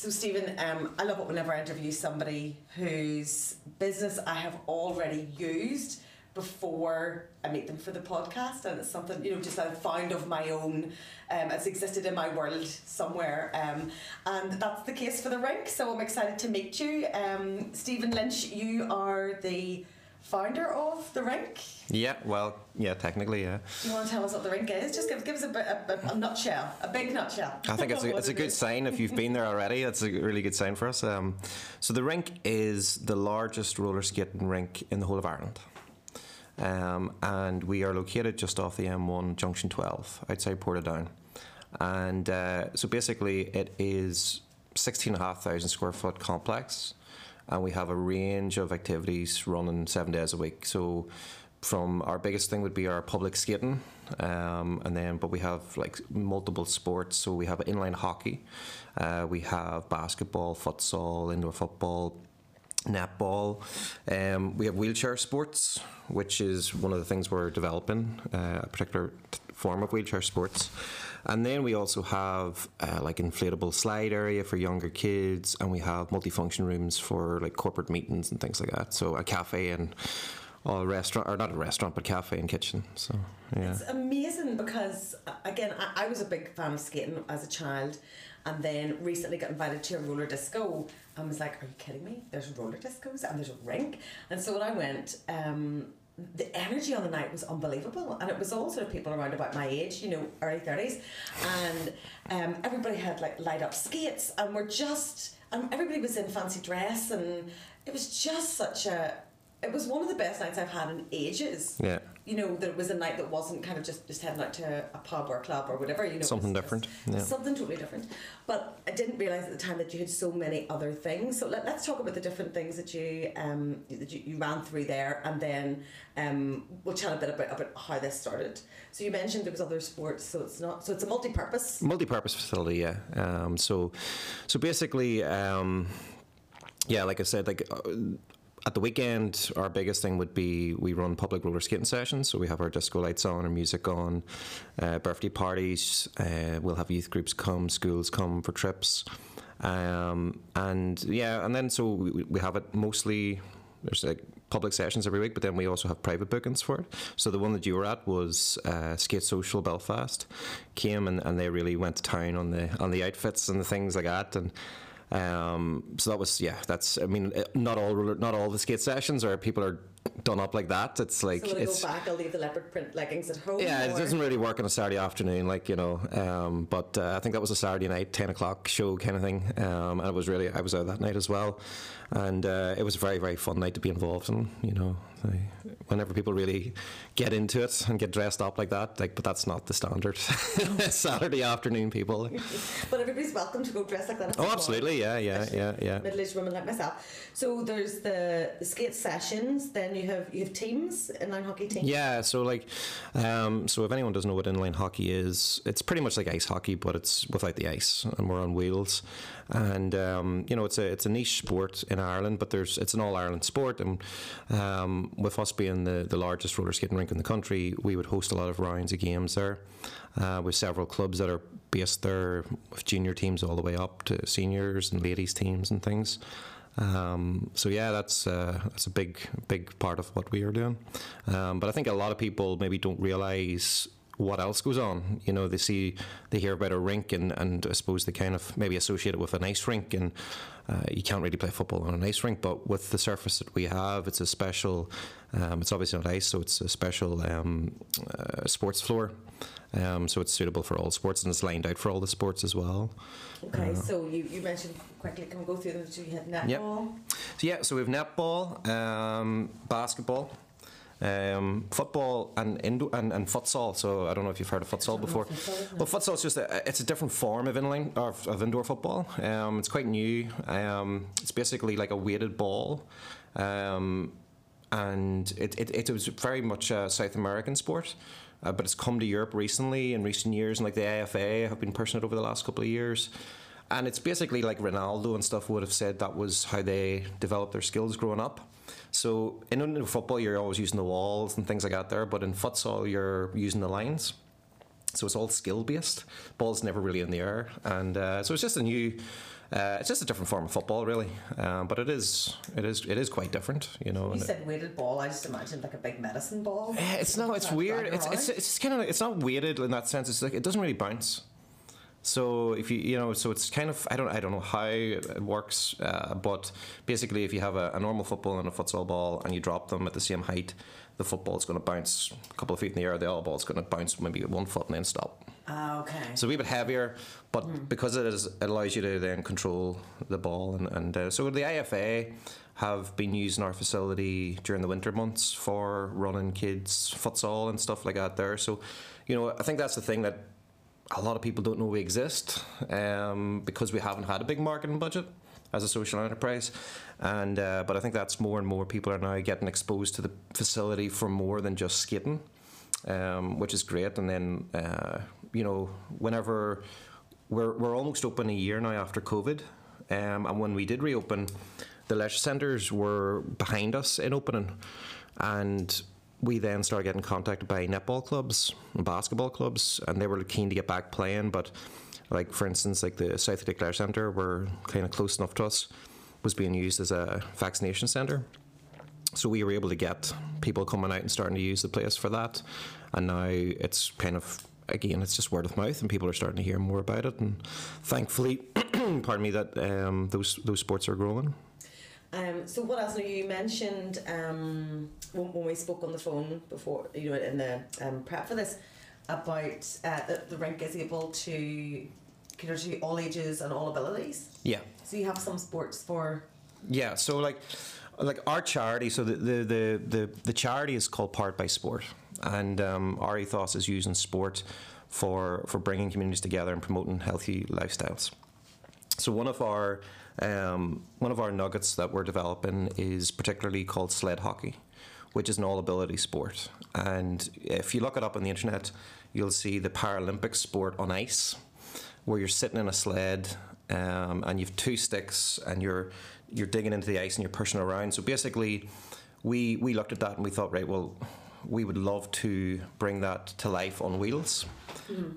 So, Stephen, um, I love it whenever I interview somebody whose business I have already used before I meet them for the podcast, and it's something you know just that I found of my own. Um, it's existed in my world somewhere, um, and that's the case for the rink. So I'm excited to meet you, um, Stephen Lynch. You are the founder of the rink. Yeah, well, yeah, technically, yeah. Do you want to tell us what the rink is? Just give, give us a, bit, a, a, nutshell, a big nutshell. I think it's a, it's a good sign if you've been there already. It's a really good sign for us. Um, so the rink is the largest roller skating rink in the whole of Ireland. Um, and we are located just off the M1 Junction 12 outside Portadown. And uh, so basically, it is 16,500 square foot complex, and we have a range of activities running seven days a week. So from our biggest thing would be our public skating, um, and then but we have like multiple sports. So we have inline hockey, uh, we have basketball, futsal, indoor football, netball. Um, we have wheelchair sports, which is one of the things we're developing, uh, a particular t- form of wheelchair sports. And then we also have uh, like inflatable slide area for younger kids, and we have multifunction rooms for like corporate meetings and things like that. So a cafe and a restaurant, or not a restaurant, but cafe and kitchen. So yeah, It's amazing because, again, I, I was a big fan of skating as a child and then recently got invited to a roller disco and was like, Are you kidding me? There's roller discos and there's a rink. And so when I went, um, the energy on the night was unbelievable and it was all sort of people around about my age you know early 30s and um, everybody had like light up skates and we're just and everybody was in fancy dress and it was just such a it was one of the best nights I've had in ages yeah. you know, there was a night that wasn't kind of just, just heading out to a pub or a club or whatever, you know. Something different, yeah. Something totally different. But I didn't realise at the time that you had so many other things. So let, let's talk about the different things that you um that you, you ran through there and then um we'll chat a bit about, about how this started. So you mentioned there was other sports, so it's not so it's a multi purpose. multi-purpose facility yeah um, so so basically um, yeah like i said like uh, at the weekend our biggest thing would be we run public roller skating sessions so we have our disco lights on our music on uh, birthday parties uh, we'll have youth groups come schools come for trips um, and yeah and then so we, we have it mostly there's like public sessions every week, but then we also have private bookings for it. So the one that you were at was uh, Skate Social Belfast. Came and, and they really went to town on the on the outfits and the things like that, and um, so that was yeah. That's I mean, not all not all the skate sessions or people are done up like that. It's like So I it's go back, I'll leave the leopard print leggings at home. yeah, it doesn't really work on a Saturday afternoon, like you know. Um, but uh, I think that was a Saturday night, ten o'clock show kind of thing, um, and it was really I was out that night as well, and uh, it was a very very fun night to be involved in. You know, I, whenever people really get into it and get dressed up like that, like but that's not the standard Saturday afternoon people. But everybody's welcome to go dress like that. Oh, absolutely, yeah, yeah, yeah, yeah. middle-aged women like myself. So there's the, the skate sessions. Then you have you have teams, inline hockey teams. Yeah, so like, um, so if anyone doesn't know what inline hockey is, it's pretty much like ice hockey, but it's without the ice, and we're on wheels, and um, you know it's a it's a niche sport in Ireland, but there's it's an all Ireland sport, and um, with us being the the largest roller skating rink in the country, we would host a lot of rounds of games there, uh, with several clubs that are based there, with junior teams all the way up to seniors and ladies teams and things. Um, so yeah, that's uh, that's a big big part of what we are doing. Um, but I think a lot of people maybe don't realise what else goes on. You know, they see they hear about a rink and, and I suppose they kind of maybe associate it with an ice rink and uh, you can't really play football on an ice rink. But with the surface that we have, it's a special. Um, it's obviously not ice, so it's a special um, uh, sports floor. Um, so it's suitable for all sports and it's lined out for all the sports as well. Okay, so you, you mentioned quickly. Can we go through them? So you had netball. Yep. So yeah, so we have netball, um, basketball, um, football, and, indo- and and futsal. So I don't know if you've heard of futsal before. futsal. Well, futsal is just a, it's a different form of inline of, of indoor football. Um, it's quite new. Um, it's basically like a weighted ball. Um, and it, it, it was very much a South American sport, uh, but it's come to Europe recently in recent years, and like the IFA have been pushing it over the last couple of years. And it's basically like Ronaldo and stuff would have said that was how they developed their skills growing up. So in football, you're always using the walls and things like that there, but in futsal, you're using the lines. So it's all skill based. Ball's never really in the air, and uh, so it's just a new Uh, it's just a different form of football, really, um, but it is it is it is quite different, you know. You it- said weighted ball. I just imagined like a big medicine ball. Eh, it's no, it's weird. It's it's, it's kind of it's not weighted in that sense. It's like it doesn't really bounce. So if you you know, so it's kind of I don't I don't know how it works, uh, but basically if you have a, a normal football and a futsal ball and you drop them at the same height, the football is going to bounce a couple of feet in the air. The other ball is going to bounce maybe one foot and then stop. Ah, okay. So a wee bit heavier, but because it is, it allows you to then control the ball. And, and uh, so the IFA have been using our facility during the winter months for running kids futsal and stuff like that there. So, you know, I think that's the thing that a lot of people don't know we exist um, because we haven't had a big marketing budget as a social enterprise. And uh, but I think that's more and more people are now getting exposed to the facility for more than just skating, um, which is great. And then uh, you know whenever we're we're almost open a year now after COVID, um, and when we did reopen, the leisure centres were behind us in opening, and we then started getting contacted by netball clubs and basketball clubs, and they were keen to get back playing. But, like for instance, like the South Declare Centre, were kind of close enough to us, was being used as a vaccination centre. So we were able to get people coming out and starting to use the place for that, and now it's kind of again it's just word of mouth, and people are starting to hear more about it, and thankfully, pardon me, that um, those those sports are growing. Um, so what else? Now you mentioned um, when, when we spoke on the phone before, you know, in the um, prep for this, about uh, that the rink is able to cater to all ages and all abilities. Yeah. So you have some sports for. Yeah, so like like our charity, so the the the, the, the charity is called Powered by Sport, and um, our ethos is using sport for for bringing communities together and promoting healthy lifestyles. So one of our um, one of our nuggets that we're developing is particularly called sled hockey, which is an all ability sport. And if you look it up on the internet, you'll see the Paralympic sport on ice, where you're sitting in a sled um, and you've two sticks and you're you're digging into the ice and you're pushing around. So basically, we we looked at that and we thought, right, well, we would love to bring that to life on wheels.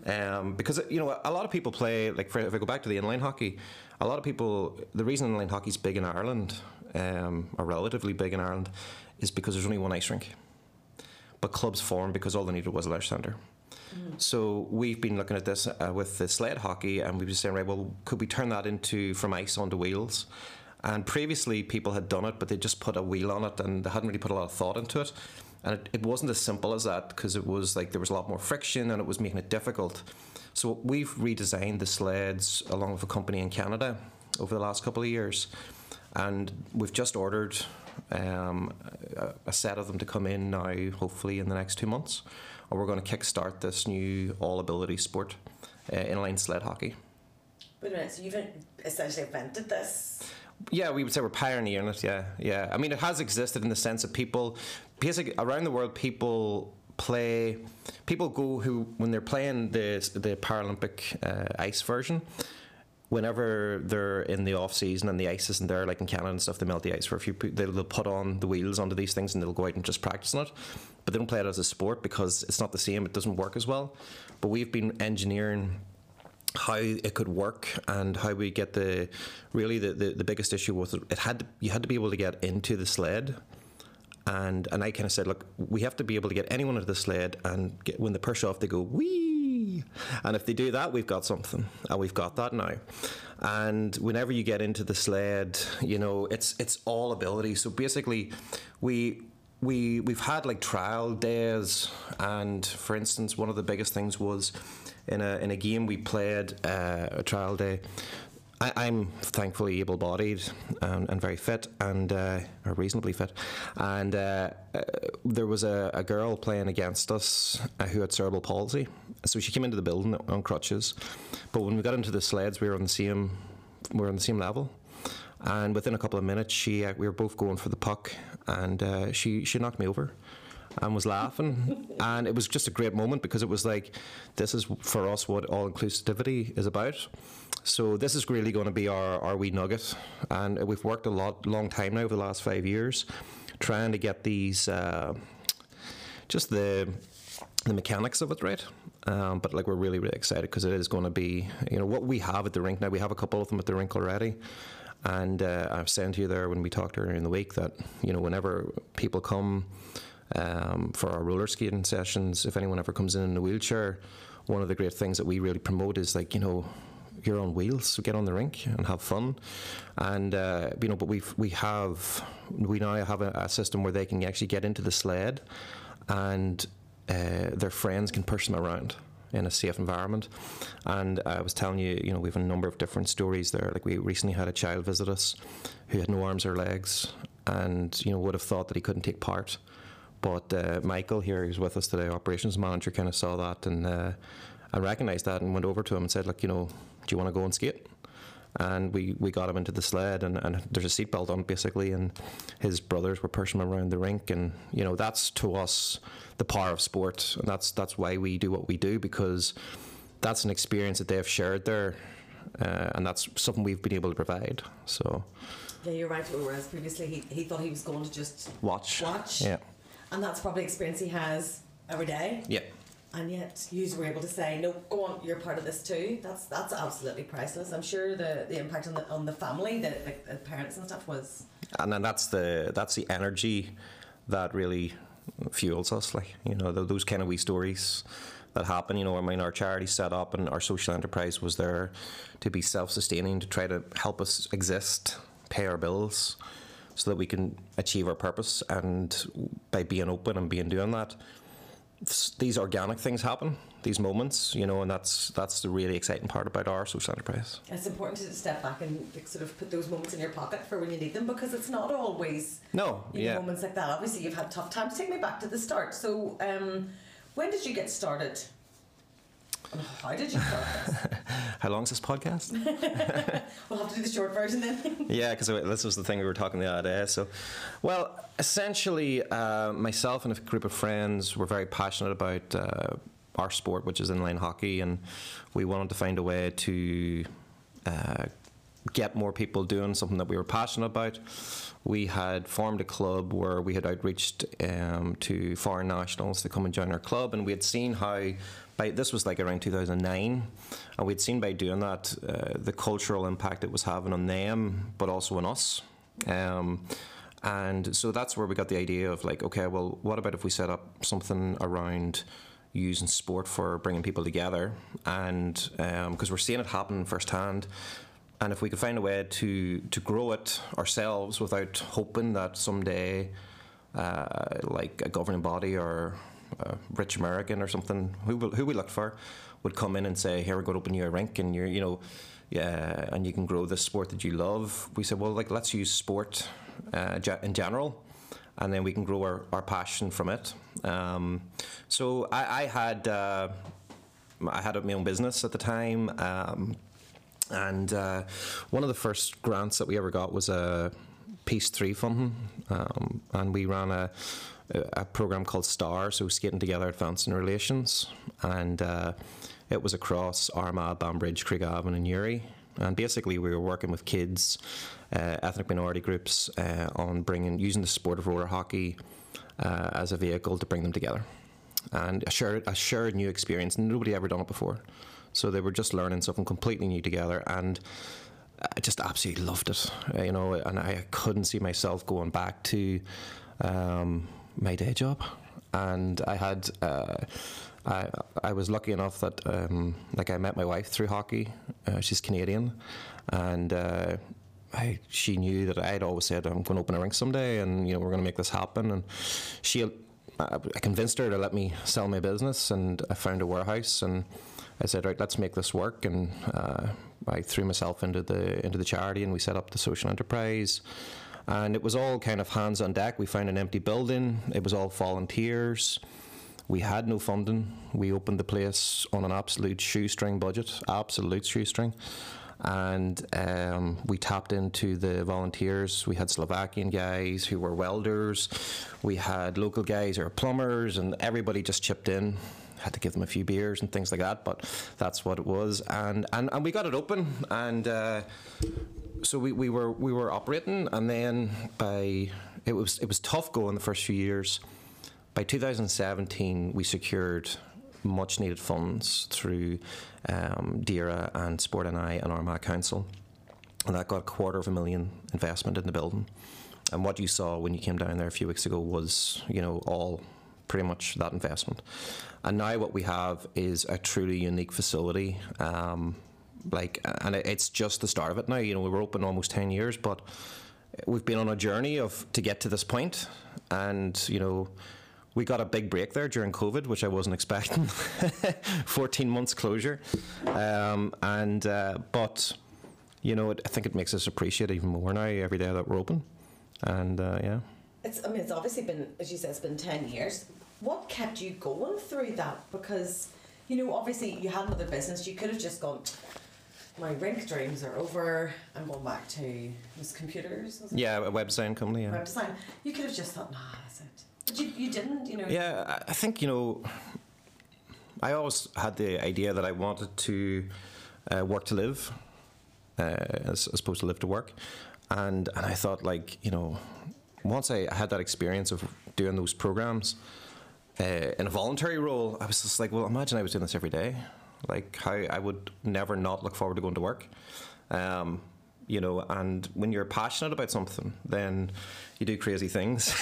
Um, because you know a lot of people play like if I go back to the inline hockey, a lot of people the reason inline hockey's big in Ireland, um, or relatively big in Ireland, is because there's only one ice rink. But clubs formed because all they needed was a leisure centre. So we've been looking at this uh, with the sled hockey, and we've been saying, right, well, could we turn that into from ice onto wheels? And previously, people had done it, but they just put a wheel on it, and they hadn't really put a lot of thought into it. And it, it wasn't as simple as that because it was like there was a lot more friction, and it was making it difficult. So we've redesigned the sleds along with a company in Canada over the last couple of years, and we've just ordered um, a, a set of them to come in now, hopefully in the next two months, and we're going to kickstart this new all-ability sport, uh, inline sled hockey. Wait a minute. So you've essentially invented this. Yeah, we would say we're pioneering it. Yeah, yeah. I mean, it has existed in the sense that people, basically around the world, people play. People go who when they're playing the the Paralympic uh, ice version. Whenever they're in the off season and the ice isn't there, like in Canada and stuff, they melt the ice for a few. They'll, put on the wheels onto these things and they'll go out and just practice on it. But they don't play it as a sport because it's not the same. It doesn't work as well. But we've been engineering how it could work and how we get the really the, the, the biggest issue was it had to, you had to be able to get into the sled and and I kind of said look we have to be able to get anyone into the sled and get, when they push off they go wee and if they do that we've got something and we've got that now. And whenever you get into the sled you know it's it's all ability so basically we we we've had like trial days and for instance one of the biggest things was in a in a game we played uh, a trial day I, I'm thankfully able-bodied and, and very fit, and uh, or reasonably fit. And uh, uh, there was a, a girl playing against us uh, who had cerebral palsy. So she came into the building on crutches, but when we got into the sleds, we were on the same we were on the same level. And within a couple of minutes, she uh, we were both going for the puck, and uh, she she knocked me over and was laughing. and it was just a great moment because it was like, this is for us what all inclusivity is about. So this is really going to be our, our wee nugget. And we've worked a lot, long time now over the last five years, trying to get these, uh, just the the mechanics of it right. Um, but like we're really really excited because it is going to be you know what we have at the rink now. We have a couple of them at the rink already. And uh, I've to you there when we talked earlier in the week that you know whenever people come um, for our roller skating sessions, if anyone ever comes in in a wheelchair, one of the great things that we really promote is like you know you're on wheels, so get on the rink and have fun. And uh, you know, but we we have we now have a, a, system where they can actually get into the sled, and uh, their friends can push them around in a safe environment. And I was telling you, you know, we have a number of different stories there. Like we recently had a child visit us who had no arms or legs, and you know would have thought that he couldn't take part. But uh, Michael here, who's with us today, operations manager, kind of saw that and uh, I recognised that and went over to him and said, "Look, you know, do you want to go and skate?" and we, we got him into the sled and, and there's a seatbelt on basically and his brothers were pushing him around the rink. And you know that's to us the power of sport. And that's that's why we do what we do because that's an experience that they've shared there uh, and that's something we've been able to provide. So yeah you're right whereas previously he, he thought he was going to just watch. watch. Yeah. And that's probably experience he has every day. Yeah and yet you were able to say no go on you're part of this too. That's that's absolutely priceless. I'm sure the the impact on the on the family the, like the parents and stuff was and then that's the that's the energy that really fuels us like you know those kind of wee stories that happen you know i mean our charity set up and our social enterprise was there to be self-sustaining to try to help us exist pay our bills so that we can achieve our purpose. And by being open and being doing that these organic things happen, these moments, you know, and that's that's the really exciting part about our social enterprise. It's important to step back and sort of put those moments in your pocket for when you need them because it's not always no yeah. Know, moments like that. Obviously, you've had tough times. Take me back to the start. So, um, when did you get started? How did you? How long's this podcast? we'll have to do the short version then. yeah, because this was the thing we were talking the other day. So, well, essentially, uh, myself and a group of friends were very passionate about uh, our sport, which is inline hockey, and we wanted to find a way to uh, get more people doing something that we were passionate about. We had formed a club where we had outreached um, to foreign nationals to come and join our club, and we had seen how by this was like around 2009, and we'd seen by doing that uh, the cultural impact it was having on them, but also on us. Um, and so that's where we got the idea of like, okay, well, what about if we set up something around using sport for bringing people together? And because um, we're seeing it happen firsthand, and if we could find a way to to grow it ourselves without hoping that someday, uh, like a governing body or a rich American or something who who we looked for would come in and say, "Here we're going to open you a rink, and you're you know." Yeah, and you can grow this sport that you love. We said, well, like let's use sport uh, in general, and then we can grow our, our passion from it. Um, so I, I had uh, I had my own business at the time, um, and uh, one of the first grants that we ever got was a Peace Three funding, um, and we ran a a program called STAR, so Skating Together Advancing Relations, and uh, it was across Armagh, Banbridge, Craigavon, and Newry. And basically, we were working with kids, uh, ethnic minority groups, uh, on bringing using the sport of roller hockey uh, as a vehicle to bring them together, and a shared a shared new experience. Nobody ever done it before, so they were just learning something completely new together, and I just absolutely loved it. Uh, you know, and I couldn't see myself going back to. Um, my day job, and I had. Uh, I I was lucky enough that um, like I met my wife through hockey. Uh, she's Canadian, and uh, I, she knew that I'd always said I'm going to open a rink someday, and you know we're going to make this happen. And she, I convinced her to let me sell my business, and I found a warehouse, and I said, right, let's make this work. And uh, I threw myself into the into the charity, and we set up the social enterprise and it was all kind of hands on deck. We found an empty building. It was all volunteers. We had no funding. We opened the place on an absolute shoestring budget, absolute shoestring. And um, we tapped into the volunteers. We had Slovakian guys who were welders. We had local guys who were plumbers, and everybody just chipped in had to give them a few beers and things like that, but that's what it was. And and, and we got it open, and uh, so we, we were we were operating, and then by it was it was tough going the first few years. By 2017, we secured much needed funds through um, DAERA and Sport NI and Armagh Council. And that got a quarter of a million investment in the building. And what you saw when you came down there a few weeks ago was, you know, all pretty much that investment. And now what we have is a truly unique facility. Um, like, and it's just the start of it now. You know, we were open almost ten years, but we've been on a journey of to get to this point. point, and you know. We got a big break there during COVID, which I wasn't expecting. 14 months closure. Um, and, uh, but, you know, it, I think it makes us appreciate even more now every day that we're open. And, uh, yeah. It's, I mean, it's obviously been, as you said, it's been 10 years. What kept you going through that? Because, you know, obviously you had another business. You could have just gone, my rink dreams are over. I'm going back to was computers. Was it? Yeah, a web design company, yeah. Web design. You could have just thought, nah, that's it. But you, you didn't, you know. Yeah, I- I think, you know, I always had the idea that I wanted to uh, work to live uh, as, as opposed to live to work. And, and I thought, like, you know, once I had that experience of doing those programs uh, in a voluntary role, I was just like, well, imagine I was doing this every day. Like, how I would never not look forward to going to work. Um, you know, and when you're passionate about something, then you do crazy things.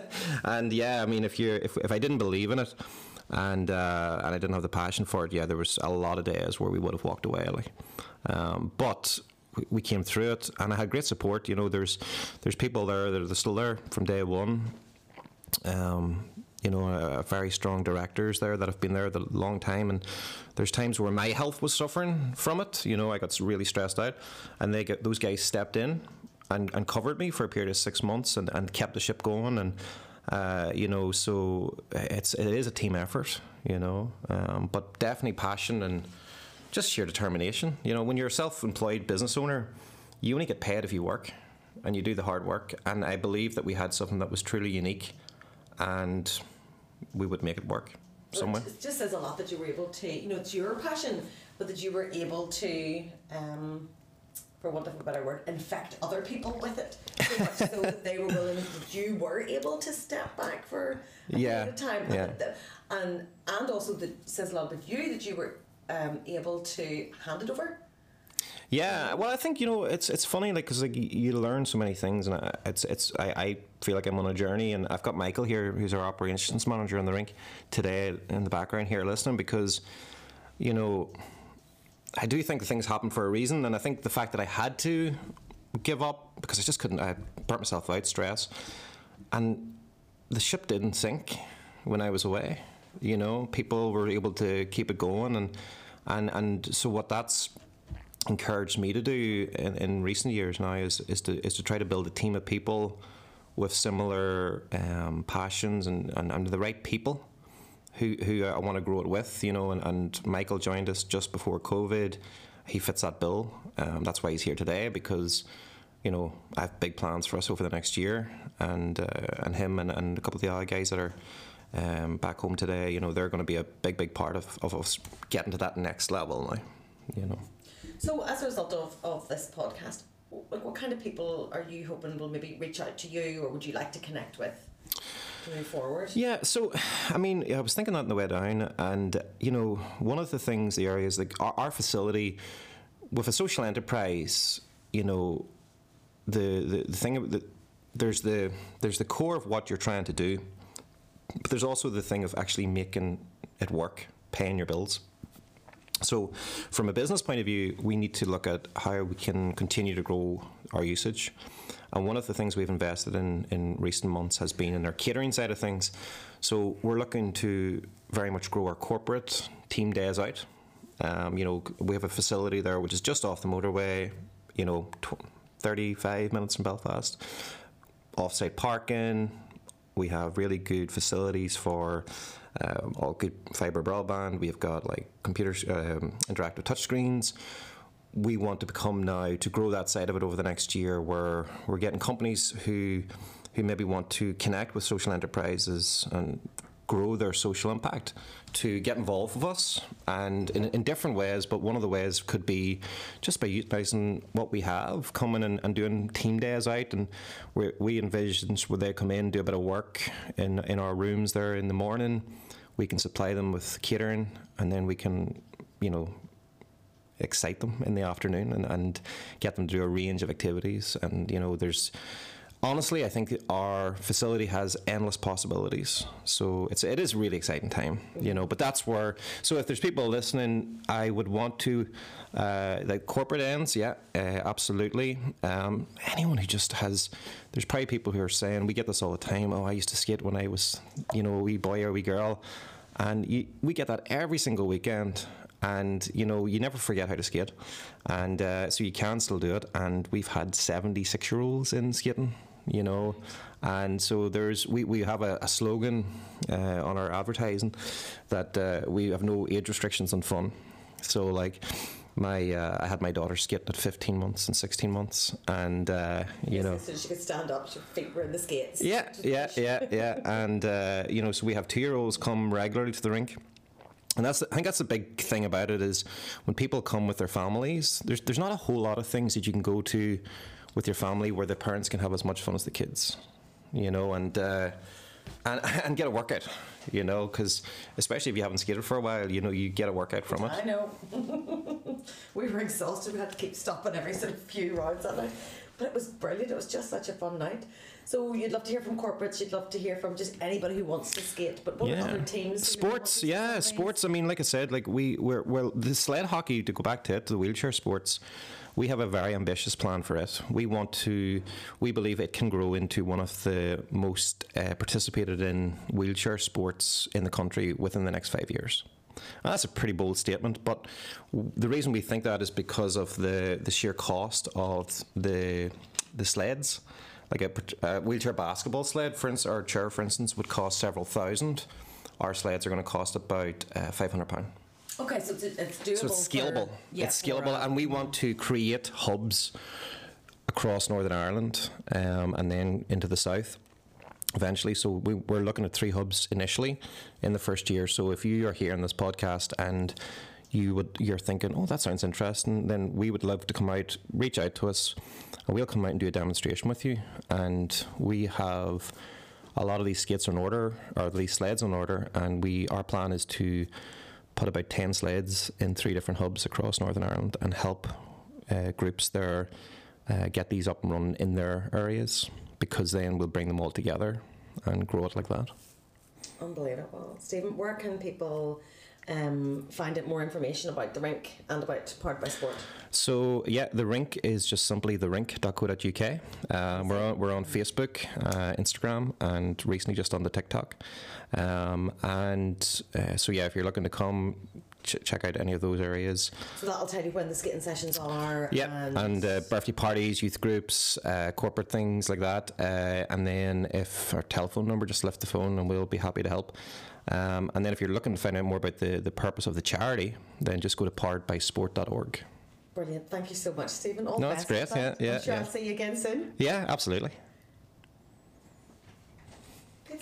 and yeah, I mean, if you if, if I didn't believe in it, and uh, and I didn't have the passion for it, yeah, there was a lot of days where we would have walked away. Like, um, but we- we came through it, and I had great support. You know, there's there's people there that are still there from day one. Um, you know, uh, very strong directors there that have been there a long time, and there's times where my health was suffering from it. You know, I got really stressed out, and they get those guys stepped in and, and covered me for a period of six months and, and kept the ship going, and uh, you know, so it's it is a team effort. You know, um, but definitely passion and just sheer determination. You know, when you're a self-employed business owner, you only get paid if you work, and you do the hard work. And I believe that we had something that was truly unique, and we would make it work somewhere. It just says a lot that you were able to, you know, it's your passion, but that you were able to, um, for want of a better word, infect other people with it. So much so that they were willing, that you were able to step back for a Yeah, period of time. yeah. And, and, and also that says a lot about you that you were um, able to hand it over. Yeah, well, I think you know it's it's funny like because like you learn so many things, and uh, it's it's I, I feel like I'm on a journey, and I've got Michael here, who's our operations manager in the rink today in the background here listening because, you know, I do think things happen for a reason, and I think the fact that I had to give up because I just couldn't, I burnt myself out, stress, and the ship didn't sink when I was away. You know, people were able to keep it going, and and and so what that's encouraged me to do in, in recent years now is is to is to try to build a team of people with similar um, passions and, and, and the right people who who I want to grow it with, you know. And, and Michael joined us just before COVID. He fits that bill. Um, that's why he's here today because, you know, I have big plans for us over the next year, and uh, and him and, and a couple of the other guys that are. Um, back home today, you know, they're going to be a big, big part of, of us getting to that next level now, you know. So, as a result of, of this podcast, like what kind of people are you hoping will maybe reach out to you, or would you like to connect with to move forward? Yeah, so I mean, I was thinking that on the way down, and you know, one of the things, the areas like our, our facility with a social enterprise, you know, the the, the thing the there's the there's the core of what you're trying to do, but there's also the thing of actually making it work, paying your bills. So, from a business point of view, we need to look at how we can continue to grow our usage. And one of the things we've invested in in recent months has been in our catering side of things. So, we're looking to very much grow our corporate team days out. Um, you know, we have a facility there which is just off the motorway, you know, tw- 35 minutes from Belfast. Off-site parking. We have really good facilities for um, all good fiber broadband. We've got like computer um, interactive touchscreens. We want to become now to grow that side of it over the next year, where we're getting companies who who maybe want to connect with social enterprises and grow their social impact to get involved with us and in, in different ways but one of the ways could be just by utilising what we have coming and, and doing team days out and we, we envision where they come in do a bit of work in, in our rooms there in the morning We can supply them with catering, and then we can, you know, excite them in the afternoon and, and get them to do a range of activities. And you know, there's honestly, I think our facility has endless possibilities. So it's it is a really exciting time, you know. But that's where. So if there's people listening, I would want to, uh, like corporate ends, yeah, uh, absolutely. Um, anyone who just has, there's probably people who are saying we get this all the time. Oh, I used to skate when I was, you know, a wee boy or a wee girl. And you, we get that every single weekend, and you know you never forget how to skate, and uh, so you can still do it. And we've had seventy-six year olds in skating, you know, and so there's we, we have a, a slogan uh, on our advertising that uh, we have no age restrictions on fun. So like. My, uh, I had my daughter skate at 15 months and 16 months, and uh, you know, so she could stand up, her feet were in the skates. yeah, yeah, yeah, yeah. And uh, you know, so we have two-year-olds come regularly to the rink. And that's, I think that's the big thing about it is when people come with their families, there's, there's not a whole lot of things that you can go to with your family where the parents can have as much fun as the kids, you know, and, uh, and, and get a workout, you know, because especially if you haven't skated for a while, you know, you get a workout from it. I know. we were exhausted. We had to keep stopping every sort of few rounds that night. But it was brilliant. It was just such a fun night. So you'd love to hear from corporates. You'd love to hear from just anybody who wants to skate. But what Yeah. other teams? Sports, yeah, sports. I mean, like I said, like we we're well, the sled hockey to go back to it, the wheelchair sports. We have a very ambitious plan for it. We want to. We believe it can grow into one of the most uh, participated in wheelchair sports in the country within the next five years. That's a pretty bold statement, but w- the reason we think that is because of the, the sheer cost of the the sleds. Like a, a wheelchair basketball sled, for instance, or chair, for instance, would cost several thousand. Our sleds are going to cost about uh, five hundred pound. Okay, so it's, it's doable. So it's scalable. For, yeah, it's scalable, and we want to create hubs across Northern Ireland um, and then into the south eventually. So we, we're looking at three hubs initially in the first year. So if you are here in this podcast and you would you're thinking, oh, that sounds interesting, then we would love to come out, reach out to us, and we'll come out and do a demonstration with you. And we have a lot of these skates on order, or these sleds on order, and we our plan is to put about ten sleds in three different hubs across Northern Ireland and help uh, groups there uh, get these up and running in their areas because then we'll bring them all together and grow it like that. Unbelievable. Stephen, where can people um, find out more information about the rink and about Powered by Sport? So yeah, the rink is just simply therink.co.uk. Uh, we're on we're on Facebook, uh, Instagram, and recently just on the TikTok. Um, and uh, so yeah, if you're looking to come, ch- check out any of those areas. So that'll tell you when the skating sessions are. Yeah, And, and uh, birthday parties, youth groups, uh, corporate things like that. Uh, and then if our telephone number, just lift the phone and we'll be happy to help. Um, and then if you're looking to find out more about the, the purpose of the charity, then just go to poweredbysport.org. Brilliant. Thank you so much, Stephen. All No, that's great. Yeah, yeah, I'm sure yeah. I'll see you again soon. Yeah, absolutely.